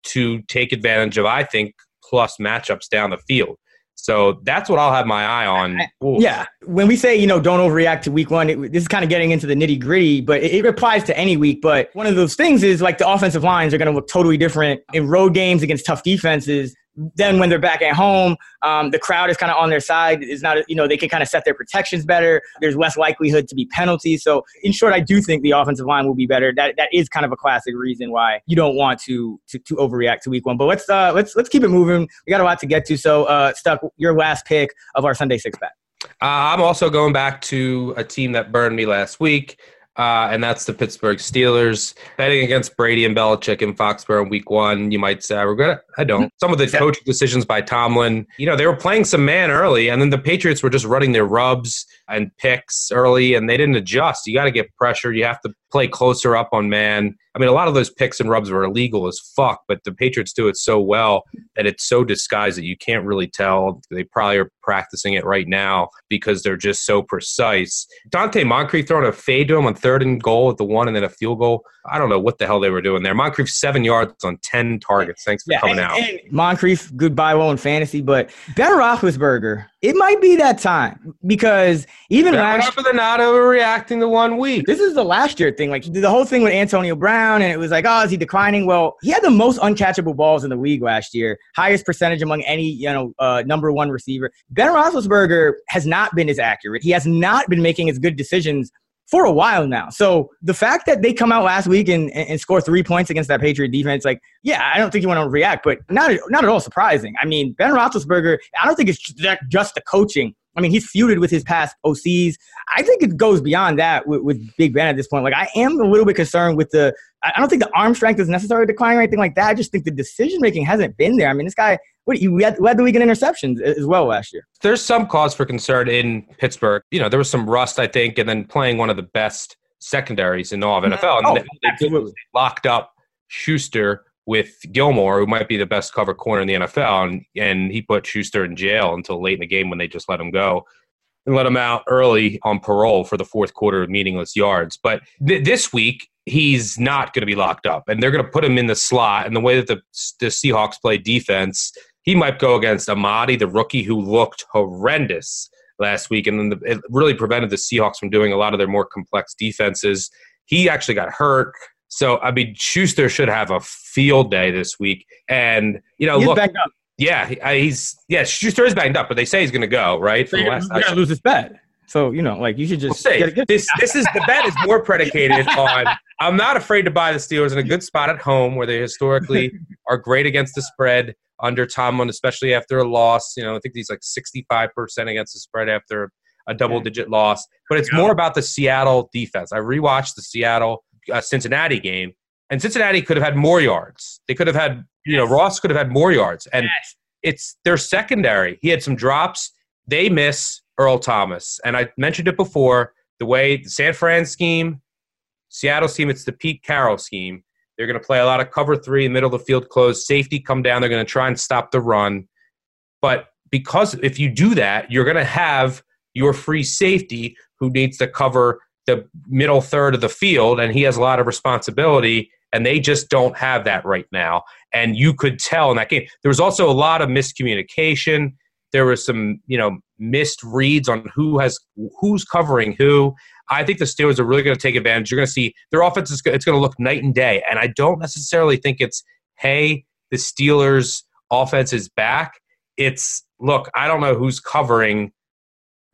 to take advantage of? I think plus matchups down the field. So that's what I'll have my eye on. Yeah. When we say, you know, don't overreact to week one, it, this is kind of getting into the nitty gritty, but it, it, applies to any week. But one of those things is like the offensive lines are going to look totally different in road games against tough defenses then when they're back at home, um, the crowd is kind of on their side. Is not, you know, they can kind of set their protections better. There's less likelihood to be penalties. So, in short, I do think the offensive line will be better. That that is kind of a classic reason why you don't want to to, to overreact to week one. But let's uh, let's let's keep it moving. We got a lot to get to. So, uh, Stuck, your last pick of our Sunday six pack. Uh, I'm also going back to a team that burned me last week uh, and that's the Pittsburgh Steelers. Betting against Brady and Belichick in Foxborough in week one, you might say, I regret it. I don't. Some of the coaching decisions by Tomlin, you know, they were playing some man early, and then the Patriots were just running their rubs and picks early, and they didn't adjust. You got to get pressure. You have to play closer up on man. I mean, a lot of those picks and rubs were illegal as fuck, but the Patriots do it so well that it's so disguised that you can't really tell. They probably are practicing it right now because they're just so precise. Donte Moncrief throwing a fade to him on third and goal at the one and then a field goal. I don't know what the hell they were doing there. Moncrief seven yards on 10 targets. Thanks for yeah, coming and, out. And Moncrief, goodbye, well in fantasy, but Ben Roethlisberger it might be that time because even last year, they're not overreacting the one week. This is the last year thing. Like the whole thing with Antonio Brown, and it was like, oh, is he declining? Well, he had the most uncatchable balls in the league last year, highest percentage among any you know uh, number one receiver. Ben Roethlisberger has not been as accurate. He has not been making as good decisions for a while now. So the fact that they come out last week and, and score three points against that Patriot defense, like, yeah, I don't think you want to react, but not not at all surprising. I mean, Ben Roethlisberger, I don't think it's just the coaching. I mean, he's feuded with his past OCs. I think it goes beyond that with, with Big Ben at this point. Like, I am a little bit concerned with the. I don't think the arm strength is necessarily declining or anything like that. I just think the decision making hasn't been there. I mean, this guy what you led, led the league in interceptions as well last year. There's some cause for concern in Pittsburgh. You know, there was some rust, I think, and then playing one of the best secondaries in all of mm-hmm. NFL. And oh, they, absolutely. locked up Schuster with Gilmore, who might be the best cover corner in the NFL, and, and he put Schuster in jail until late in the game when they just let him go and let him out early on parole for the fourth quarter of meaningless yards. But th- this week, he's not going to be locked up, and they're going to put him in the slot. And the way that the, the Seahawks play defense – he might go against Amadi, the rookie who looked horrendous last week, and then the, it really prevented the Seahawks from doing a lot of their more complex defenses. He actually got hurt. So I mean, Schuster should have a field day this week, and you know, he's look, yeah, he's yeah, Schuster is banged up, but they say he's going to go right. So to lose his bet. So you know, like you should just we'll get this. This is the bet is more predicated on. I'm not afraid to buy the Steelers in a good spot at home where they historically are great against the spread under Tomlin, especially after a loss. You know, I think he's like 65% against the spread after a double digit loss. But it's more about the Seattle defense. I rewatched the Seattle uh, Cincinnati game, and Cincinnati could have had more yards. They could have had, you know, Ross could have had more yards. And yes. it's their secondary. He had some drops. They miss Earl Thomas. And I mentioned it before the way the San Fran scheme, Seattle scheme, it's the Pete Carroll scheme. They're going to play a lot of cover three, middle of the field close, safety come down. They're going to try and stop the run. But because if you do that, you're going to have your free safety who needs to cover the middle third of the field, and he has a lot of responsibility, and they just don't have that right now. And you could tell in that game. There was also a lot of miscommunication. There was some, you know, missed reads on who has who's covering who. I think the Steelers are really going to take advantage. You're going to see their offense is it's going to look night and day, and I don't necessarily think it's hey the Steelers offense is back. It's look, I don't know who's covering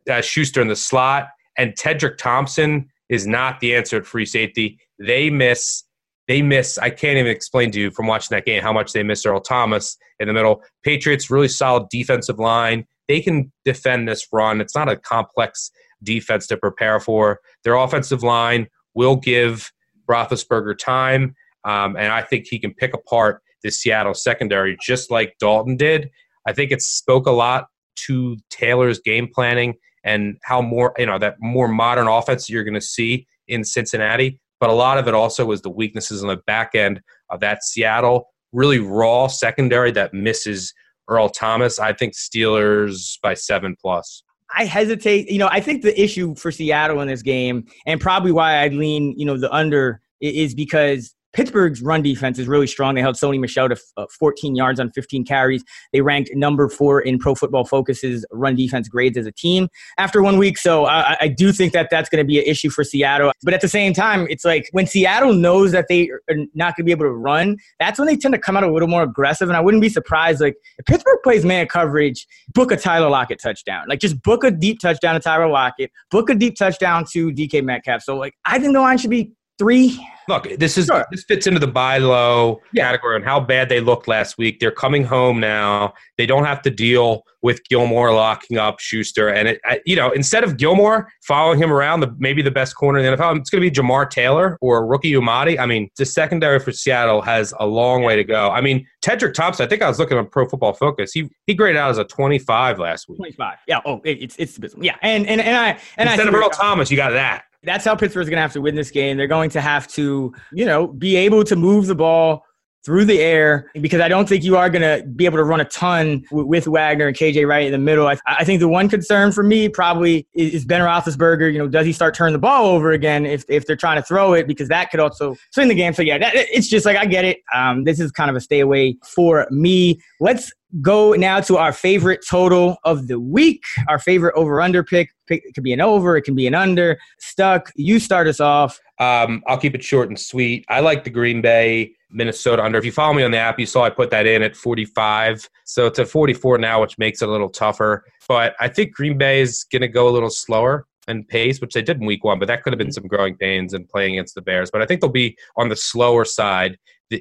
uh, Schuster in the slot, and Tedric Thompson is not the answer at free safety. They miss. They miss. I can't even explain to you from watching that game how much they miss Earl Thomas in the middle. Patriots really solid defensive line. they can defend this run. It's not a complex defense to prepare for. Their offensive line will give Roethlisberger time, um, and I think he can pick apart the Seattle secondary just like Dalton did. I think it spoke a lot to Taylor's game planning and how more you know that more modern offense you're going to see in Cincinnati. But a lot of it also was the weaknesses on the back end of that Seattle really raw secondary that misses Earl Thomas. I think Steelers by seven plus. I hesitate. You know, I think the issue for Seattle in this game, and probably why I'd lean, you know, the under is because Pittsburgh's run defense is really strong. They held Sony Michel to uh, 14 yards on 15 carries. They ranked number four in Pro Football Focus's run defense grades as a team after one week. So I, I do think that that's going to be an issue for Seattle. But at the same time, it's like when Seattle knows that they are not going to be able to run, that's when they tend to come out a little more aggressive. And I wouldn't be surprised, like if Pittsburgh plays man coverage, book a Tyler Lockett touchdown. Like just book a deep touchdown to Tyler Lockett, book a deep touchdown to DK Metcalf. So like I think the line should be three. Look, this is sure. this fits into the buy low yeah. category and how bad they looked last week. They're coming home now. They don't have to deal with Gilmore locking up Schuster, and it, you know, instead of Gilmore following him around, the maybe the best corner in the NFL, it's going to be Jamar Taylor or rookie Amadi. I mean, the secondary for Seattle has a long way to go. I mean, Tedric Thompson. I think I was looking at Pro Football Focus. He he graded out as a twenty-five last week. Twenty-five. Yeah. Oh, it, it's it's yeah, and and and I and instead I of Earl Thomas, you got that. That's how Pittsburgh's going to have to win this game. They're going to have to, you know, be able to move the ball through the air because I don't think you are going to be able to run a ton with Wagner and KJ Wright in the middle. I, I, think the one concern for me probably is Ben Roethlisberger. You know, does he start turning the ball over again if, if they're trying to throw it because that could also swing the game. So yeah, that, it's just like I get it. Um, this is kind of a stay away for me. Let's go now to our favorite total of the week. Our favorite over under pick. pick. It could be an over, it can be an under. Stuck. You start us off. Um, I'll keep it short and sweet. I like the Green Bay Minnesota under. If you follow me on the app, you saw I put that in at 45. So it's at 44 now, which makes it a little tougher. But I think Green Bay is going to go a little slower and pace, which they did in week one, but that could have been some growing pains in playing against the Bears. But I think they'll be on the slower side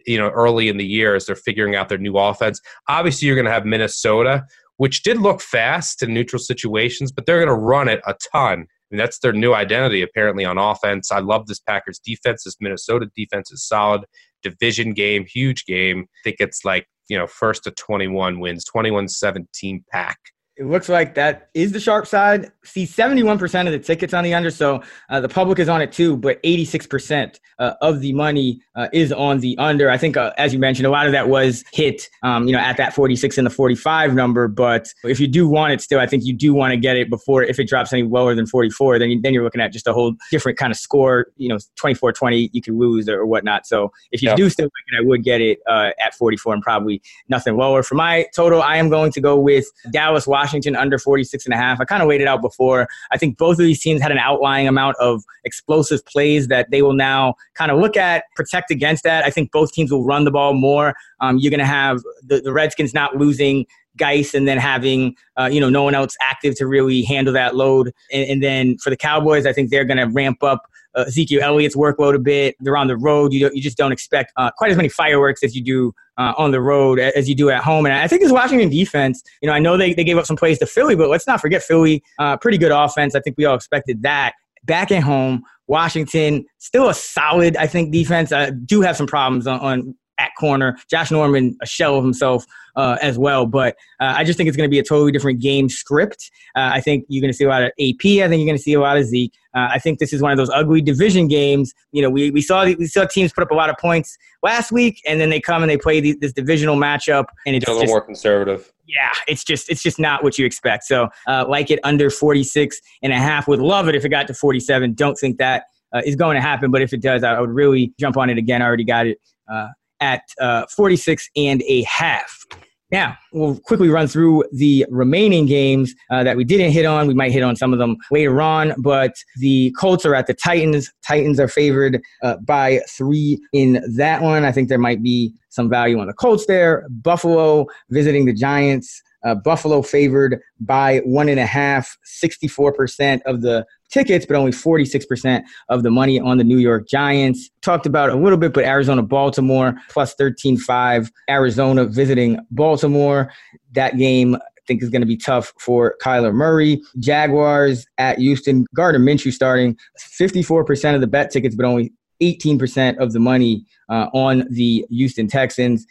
you know early in the year as they're figuring out their new offense. Obviously, you're going to have Minnesota, which did look fast in neutral situations, but they're going to run it a ton. And that's their new identity, apparently, on offense. I love this Packers defense. This Minnesota defense is solid. Division game, huge game. I think it's like, you know, first to 21 wins, 21 17 pack. It looks like that is the sharp side. See, 71% of the tickets on the under, so uh, the public is on it too, but 86% uh, of the money uh, is on the under. I think, uh, as you mentioned, a lot of that was hit, um, you know, at that 46 and the 45 number. But if you do want it still, I think you do want to get it before, if it drops any lower than 44, then, you, then you're looking at just a whole different kind of score, you know, 24 20, you can lose or, whatnot. So if you do still like it, I would get it uh, at 44 and probably nothing lower. For my total, I am going to go with Dallas, Washington. Washington under 46 and a half. I kind of waited out before. I think both of these teams had an outlying amount of explosive plays that they will now kind of look at, protect against that. I think both teams will run the ball more. Um, you're going to have the, the Redskins not losing Guice and then having uh, you know no one else active to really handle that load. And, and then for the Cowboys, I think they're going to ramp up uh, Ezekiel Elliott's workload a bit. They're on the road. You, you just don't expect uh, quite as many fireworks as you do uh, on the road as you do at home. And I think this Washington defense, you know, I know they, they gave up some plays to Philly, but let's not forget Philly, uh, pretty good offense. I think we all expected that. Back at home, Washington, still a solid, I think, defense. I do have some problems on, on at corner. Josh Norman, a shell of himself uh, as well. But uh, I just think it's going to be a totally different game script. Uh, I think you're going to see a lot of AP. I think you're going to see a lot of Zeke. Uh, I think this is one of those ugly division games. You know, we, we saw we saw teams put up a lot of points last week, and then they come and they play the, this divisional matchup, and it's a little just, more conservative. Yeah, it's just it's just not what you expect. So, uh, like it under 46 and a half. Would love it if it got to 47. Don't think that uh, is going to happen, but if it does, I would really jump on it again. I already got it uh, at uh, 46 and a half. Now, we'll quickly run through the remaining games uh, that we didn't hit on. We might hit on some of them later on, but the Colts are at the Titans. Titans are favored uh, by three in that one. I think there might be some value on the Colts there. Buffalo visiting the Giants. Uh, Buffalo favored by one and a half, 64% of the tickets, but only 46% of the money on the New York Giants. Talked about a little bit, but Arizona, Baltimore plus 13.5. Arizona visiting Baltimore. That game I think is going to be tough for Kyler Murray. Jaguars at Houston. Gardner Minshew starting 54% of the bet tickets, but only 18% of the money uh, on the Houston Texans.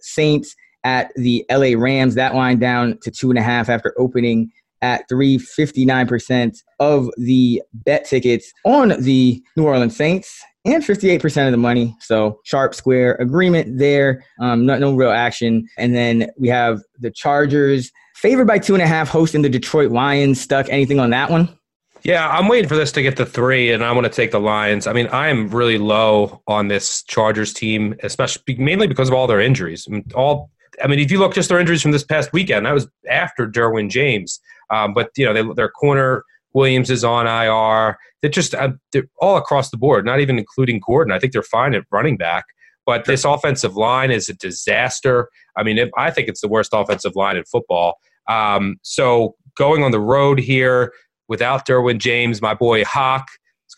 Saints at the LA Rams. That line down to two and a half after opening at 359% of the bet tickets on the New Orleans Saints and 58% of the money. So sharp square agreement there. Um, no, no real action. And then we have the Chargers favored by two and a half hosting the Detroit Lions. Stuck anything on that one? Yeah, I'm waiting for this to get to three, and I want to take the Lions. I mean, I am really low on this Chargers team, especially mainly because of all their injuries. I mean, all, I mean, if you look just their injuries from this past weekend, that was after Derwin James. Um, but you know, they, their corner Williams is on IR. They're just uh, they're all across the board, not even including Gordon. I think they're fine at running back. But this offensive line is a disaster. I mean, it, I think it's the worst offensive line in football. Um, so going on the road here without Derwin James, my boy Hawk,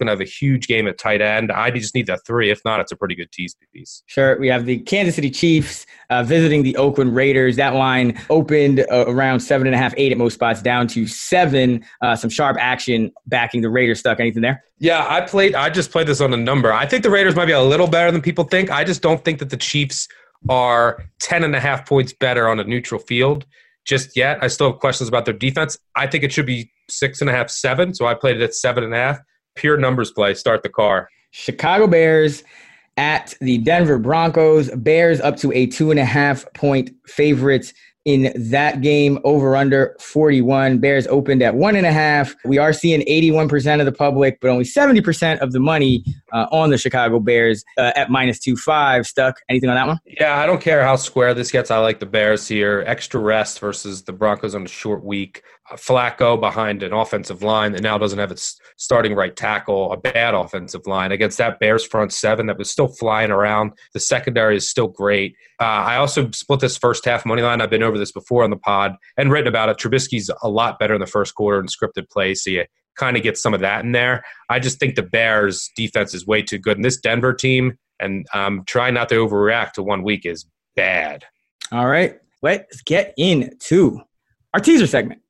going to have a huge game at tight end. I just need that three. If not, it's a pretty good tease piece. Sure. We have the Kansas City Chiefs uh, visiting the Oakland Raiders. That line opened uh, around seven and a half, eight at most spots, down to seven. Uh, some sharp action backing the Raiders. Stuck anything there? Yeah, I played. I just played this on a number. I think the Raiders might be a little better than people think. I just don't think that the Chiefs are 10 and a half points better on a neutral field just yet. I still have questions about their defense. I think it should be six and a half, seven. So I played it at seven and a half. Pure numbers play. Start the car. Chicago Bears at the Denver Broncos. Bears up to a two and a half point favorite in that game over under 41 bears opened at one and a half we are seeing 81% of the public but only 70% of the money uh, on the chicago bears uh, at minus two five stuck anything on that one yeah i don't care how square this gets i like the bears here extra rest versus the broncos on a short week Flacco behind an offensive line that now doesn't have its starting right tackle, a bad offensive line against that Bears front seven that was still flying around. The secondary is still great. Uh, I also split this first half money line. I've been over this before on the pod and written about it. Trubisky's a lot better in the first quarter in scripted play, so you kind of get some of that in there. I just think the Bears defense is way too good, and this Denver team, and um, trying not to overreact to one week is bad. All right, let's get into our teaser segment.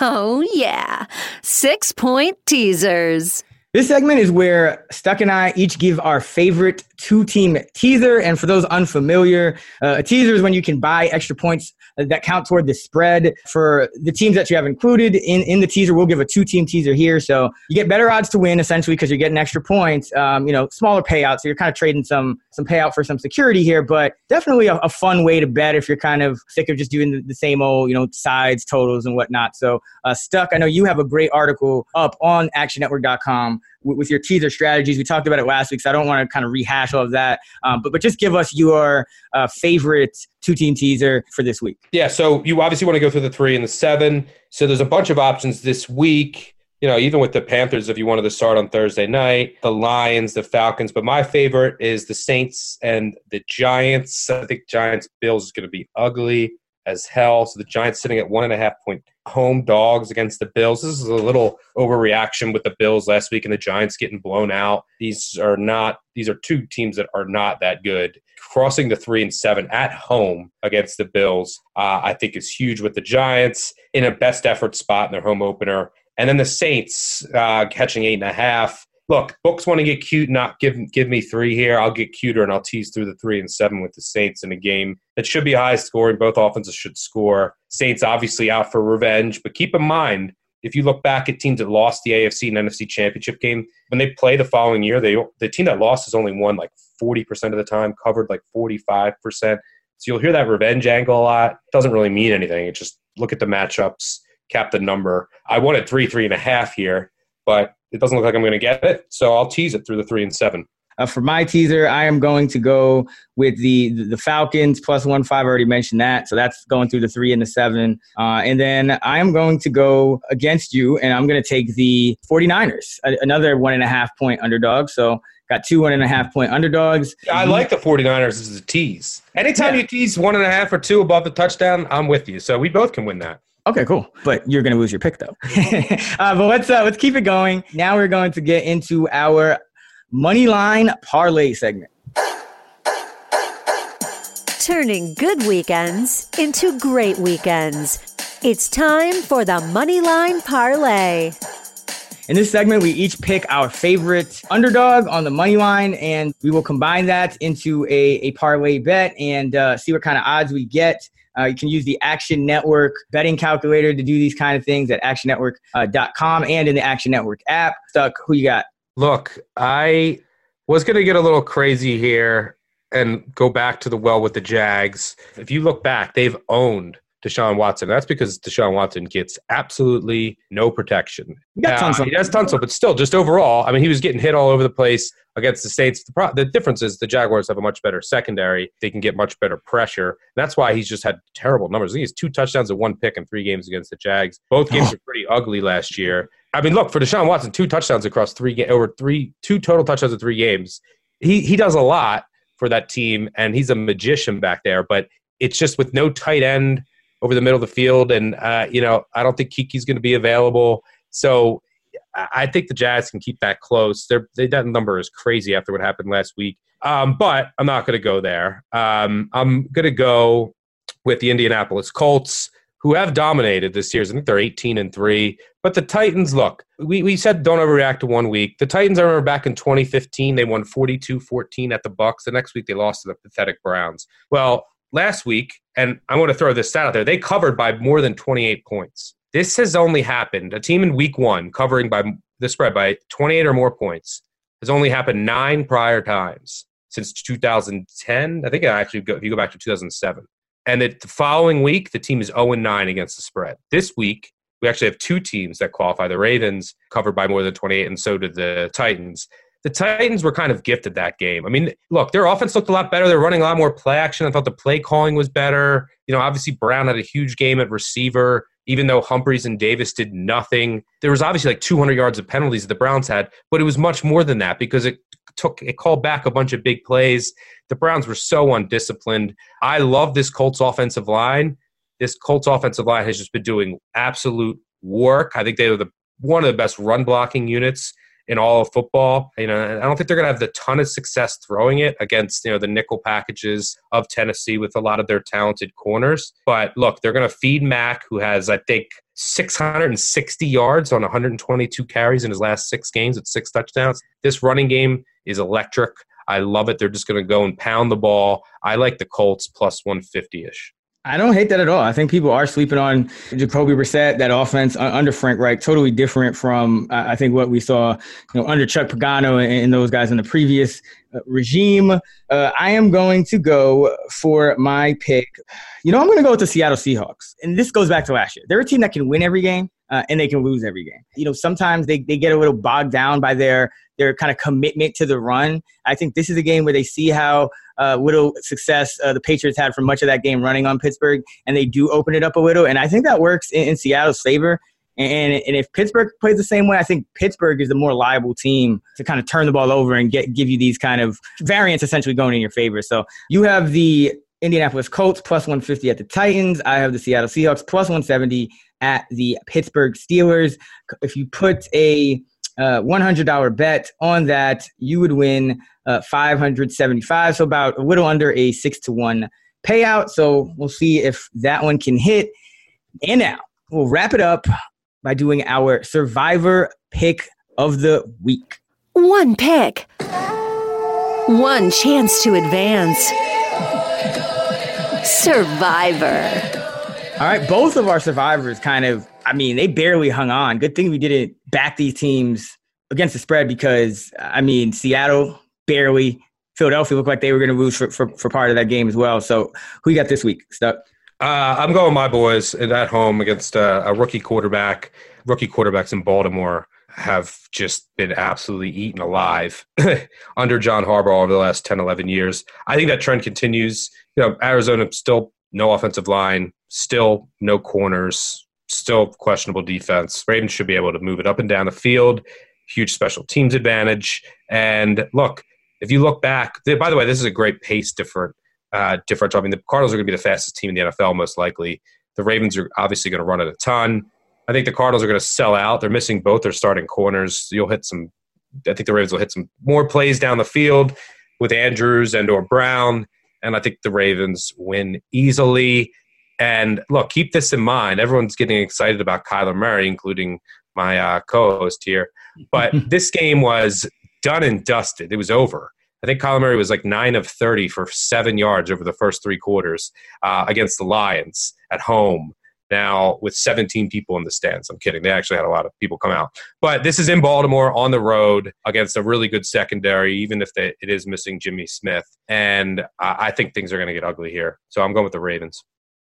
Oh, yeah. Six point teasers. This segment is where Stuck and I each give our favorite two team teaser. And for those unfamiliar, uh, a teaser is when you can buy extra points that count toward the spread. For the teams that you have included in, in the teaser, we'll give a two team teaser here. So you get better odds to win essentially because you're getting extra points, um, you know, smaller payouts. So you're kind of trading some, some payout for some security here, but definitely a, a fun way to bet if you're kind of sick of just doing the, the same old, you know, sides, totals, and whatnot. So, uh, Stuck, I know you have a great article up on actionnetwork.com with, your teaser strategies. We talked about it last week, so I don't want to kind of rehash all of that. Um, but, but just give us your uh, favorite two team teaser for this week. Yeah, so you obviously want to go through the three and the seven. So there's a bunch of options this week. You know, even with the Panthers, if you wanted to start on Thursday night, the Lions, the Falcons, but my favorite is the Saints and the Giants. I think Giants Bills is going to be ugly as hell. So the Giants sitting at one and a half point home dogs against the Bills. This is a little overreaction with the Bills last week and the Giants getting blown out. These are not these are two teams that are not that good. Crossing the three and seven at home against the Bills, uh, I think is huge with the Giants in a best effort spot in their home opener. And then the Saints uh, catching eight and a half look, books want to get cute, not give give me three here. I'll get cuter and I'll tease through the three and seven with the Saints in a game that should be high scoring. Both offenses should score. Saints obviously out for revenge, but keep in mind if you look back at teams that lost the AFC and NFC championship game, when they play the following year, they the team that lost has only won like forty percent of the time, covered like forty five percent. So you'll hear that revenge angle a lot. It doesn't really mean anything. It just look at the matchups, cap the number. I wanted three, three and a half here, but it doesn't look like I'm going to get it. So I'll tease it through the three and seven. Uh, for my teaser, I am going to go with the the Falcons plus one five. I already mentioned that, so that's going through the three and the seven. Uh, and then I am going to go against you, and I'm going to take the 49ers, another one and a half point underdog. So got two one and a half point underdogs. I like the 49ers as a tease. Anytime yeah. you tease one and a half or two above the touchdown, I'm with you. So we both can win that. Okay, cool. But you're going to lose your pick though. uh, but let's uh, let's keep it going. Now we're going to get into our money line parlay segment. Turning good weekends into great weekends. It's time for the Moneyline Parlay. In this segment, we each pick our favorite underdog on the money line, and we will combine that into a, a parlay bet and uh, see what kind of odds we get. Uh, you can use the Action Network betting calculator to do these kind of things at actionnetwork.com uh, and in the Action Network app. Stuck, who you got? Look, I was going to get a little crazy here and go back to the well with the Jags. If you look back, they've owned Deshaun Watson. That's because Deshaun Watson gets absolutely no protection. He got uh, Tunsil. He has Tunsil, but still, just overall, I mean, he was getting hit all over the place against the Saints. The, pro- the difference is the Jaguars have a much better secondary. They can get much better pressure. That's why he's just had terrible numbers. He has two touchdowns and one pick in three games against the Jags. Both games Oh. were pretty ugly last year. I mean, look for Deshaun Watson, two touchdowns across three ga- over three, two total touchdowns in three games. He he does a lot for that team, and he's a magician back there. But it's just with no tight end over the middle of the field, and uh, you know, I don't think Keke's going to be available. So I think the Jags can keep that close. Their they, that number is crazy after what happened last week. Um, but I'm not going to go there. Um, I'm going to go with the Indianapolis Colts, who have dominated this year. I think they're 18 and three. But the Titans, look, we, we said don't overreact to one week. The Titans, I remember back in 2015, they won 42-14 at the Bucs. The next week, they lost to the pathetic Browns. Well, last week, and I want to throw this stat out there, they covered by more than 28 points. This has only happened. A team in week one covering by the spread by 28 or more points has only happened nine prior times since 2010. I think actually if you go back to 2007. And that the following week, the team is 0 9 against the spread. This week, we actually have two teams that qualify. The Ravens covered by more than 28, and so did the Titans. The Titans were kind of gifted that game. I mean, look, their offense looked a lot better. They're running a lot more play action. I thought the play calling was better. You know, obviously Brown had a huge game at receiver, even though Humphries and Davis did nothing. There was obviously like 200 yards of penalties that the Browns had, but it was much more than that because it took it called back a bunch of big plays. The Browns were so undisciplined. I love this Colts offensive line. This Colts offensive line has just been doing absolute work. I think they were the one of the best run blocking units in all of football. You know, I don't think they're going to have the ton of success throwing it against you know the nickel packages of Tennessee with a lot of their talented corners. But look, they're going to feed Mack, who has I think 660 yards on 122 carries in his last six games with six touchdowns. This running game is electric. I love it. They're just going to go and pound the ball. I like the Colts plus 150 ish. I don't hate that at all. I think people are sleeping on Jacoby Brissett, that offense under Frank Reich, totally different from I think what we saw, you know, under Chuck Pagano and, and those guys in the previous uh, regime. Uh, I am going to go for my pick. You know, I'm going to go with the Seattle Seahawks, and this goes back to last year. They're a team that can win every game. Uh, and they can lose every game. You know, sometimes they, they get a little bogged down by their their kind of commitment to the run. I think this is a game where they see how uh, little success uh, the Patriots had for much of that game running on Pittsburgh, and they do open it up a little. And I think that works in, in Seattle's favor. And, and if Pittsburgh plays the same way, I think Pittsburgh is the more liable team to kind of turn the ball over and get give you these kind of variants essentially going in your favor. So you have the Indianapolis Colts plus 150 at the Titans. I have the Seattle Seahawks plus 170 at the Pittsburgh Steelers. If you put a uh, $100 bet on that, you would win uh, 575. So about a little under a six to one payout. So we'll see if that one can hit. And now we'll wrap it up by doing our survivor pick of the week. One pick, one chance to advance. Survivor. All right, both of our survivors kind of, I mean, they barely hung on. Good thing we didn't back these teams against the spread because, I mean, Seattle barely, Philadelphia looked like they were going to lose for, for, for part of that game as well. So, who you got this week, Stuck? Uh, I'm going my boys at home against uh, a rookie quarterback. Rookie quarterbacks in Baltimore have just been absolutely eaten alive under John Harbaugh over the last 10, 11 years. I think that trend continues. You know, Arizona still no offensive line, still no corners, still questionable defense. Ravens should be able to move it up and down the field. Huge special teams advantage. And look, if you look back, by the way, this is a great pace different uh, differential. I mean, the Cardinals are going to be the fastest team in the NFL, most likely. The Ravens are obviously going to run it a ton. I think the Cardinals are going to sell out. They're missing both their starting corners. You'll hit some. I think the Ravens will hit some more plays down the field with Andrews and or Brown, and I think the Ravens win easily. And look, keep this in mind. Everyone's getting excited about Kyler Murray, including my uh, co-host here. But this game was done and dusted. It was over. I think Kyler Murray was like nine of 30 for seven yards over the first three quarters uh, against the Lions at home. Now, with 17 people in the stands. I'm kidding. They actually had a lot of people come out. But this is in Baltimore on the road against a really good secondary, even if they, it is missing Jimmy Smith. And uh, I think things are going to get ugly here. So I'm going with the Ravens.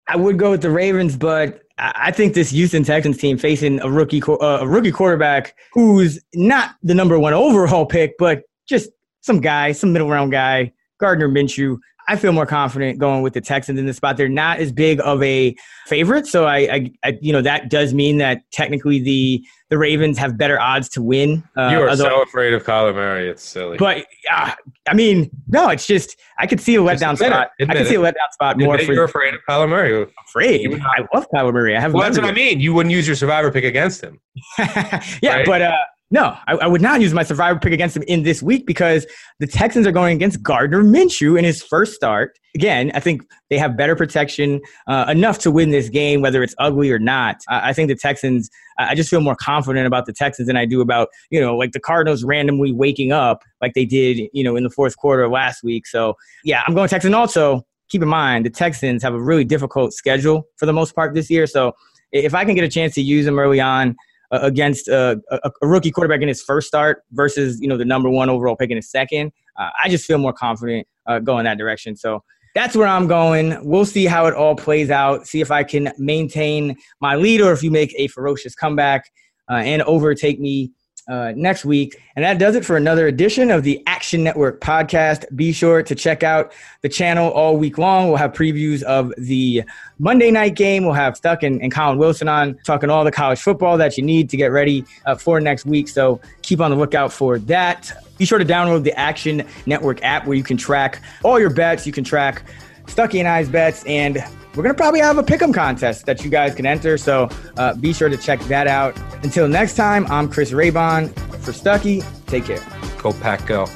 I would go with the Ravens, but I think this Houston Texans team facing a rookie uh, a rookie quarterback who's not the number one overall pick, but just some guy, some middle round guy, Gardner Minshew. I feel more confident going with the Texans in this spot. They're not as big of a favorite, so I, I, I you know, that does mean that technically the the Ravens have better odds to win. Uh, you are although, so afraid of Kyler Murray. It's silly. But uh, I mean, no, it's just I could see a letdown spot. I could see a letdown spot more. For, you're afraid of Kyler Murray. Afraid? I love Kyler Murray. I have. Well, that's what I mean. You wouldn't use your survivor pick against him. yeah, right? but uh, no, I, I, would not use my survivor pick against him in this week because the Texans are going against Gardner Minshew in his first start. Again, I think they have better protection uh, enough to win this game, whether it's ugly or not. I, I think the Texans. I just feel more confident about the Texans than I do about you know like the Cardinals randomly waking up like they did you know in the fourth quarter last week. So yeah, I'm going Texans. Also, keep in mind the Texans have a really difficult schedule for the most part this year. So if I can get a chance to use them early on uh, against a, a, rookie quarterback in his first start versus you know the number one overall pick in his second. Uh, I just feel more confident uh, going that direction. So that's where I'm going. We'll see how it all plays out. See if I can maintain my lead or if you make a ferocious comeback uh, and overtake me uh, next week. And that does it for another edition of the Action Network podcast. Be sure to check out the channel all week long. We'll have previews of the Monday night game. We'll have Stuck and, and Collin Wilson on talking all the college football that you need to get ready uh, for next week. So keep on the lookout for that. Be sure to download the Action Network app where you can track all your bets. You can track Stuckey and I's bets and we're going to probably have a pick'em contest that you guys can enter. So uh, be sure to check that out. Until next time, I'm Chris Raybon for Stuckey. Take care. Go Pack Go.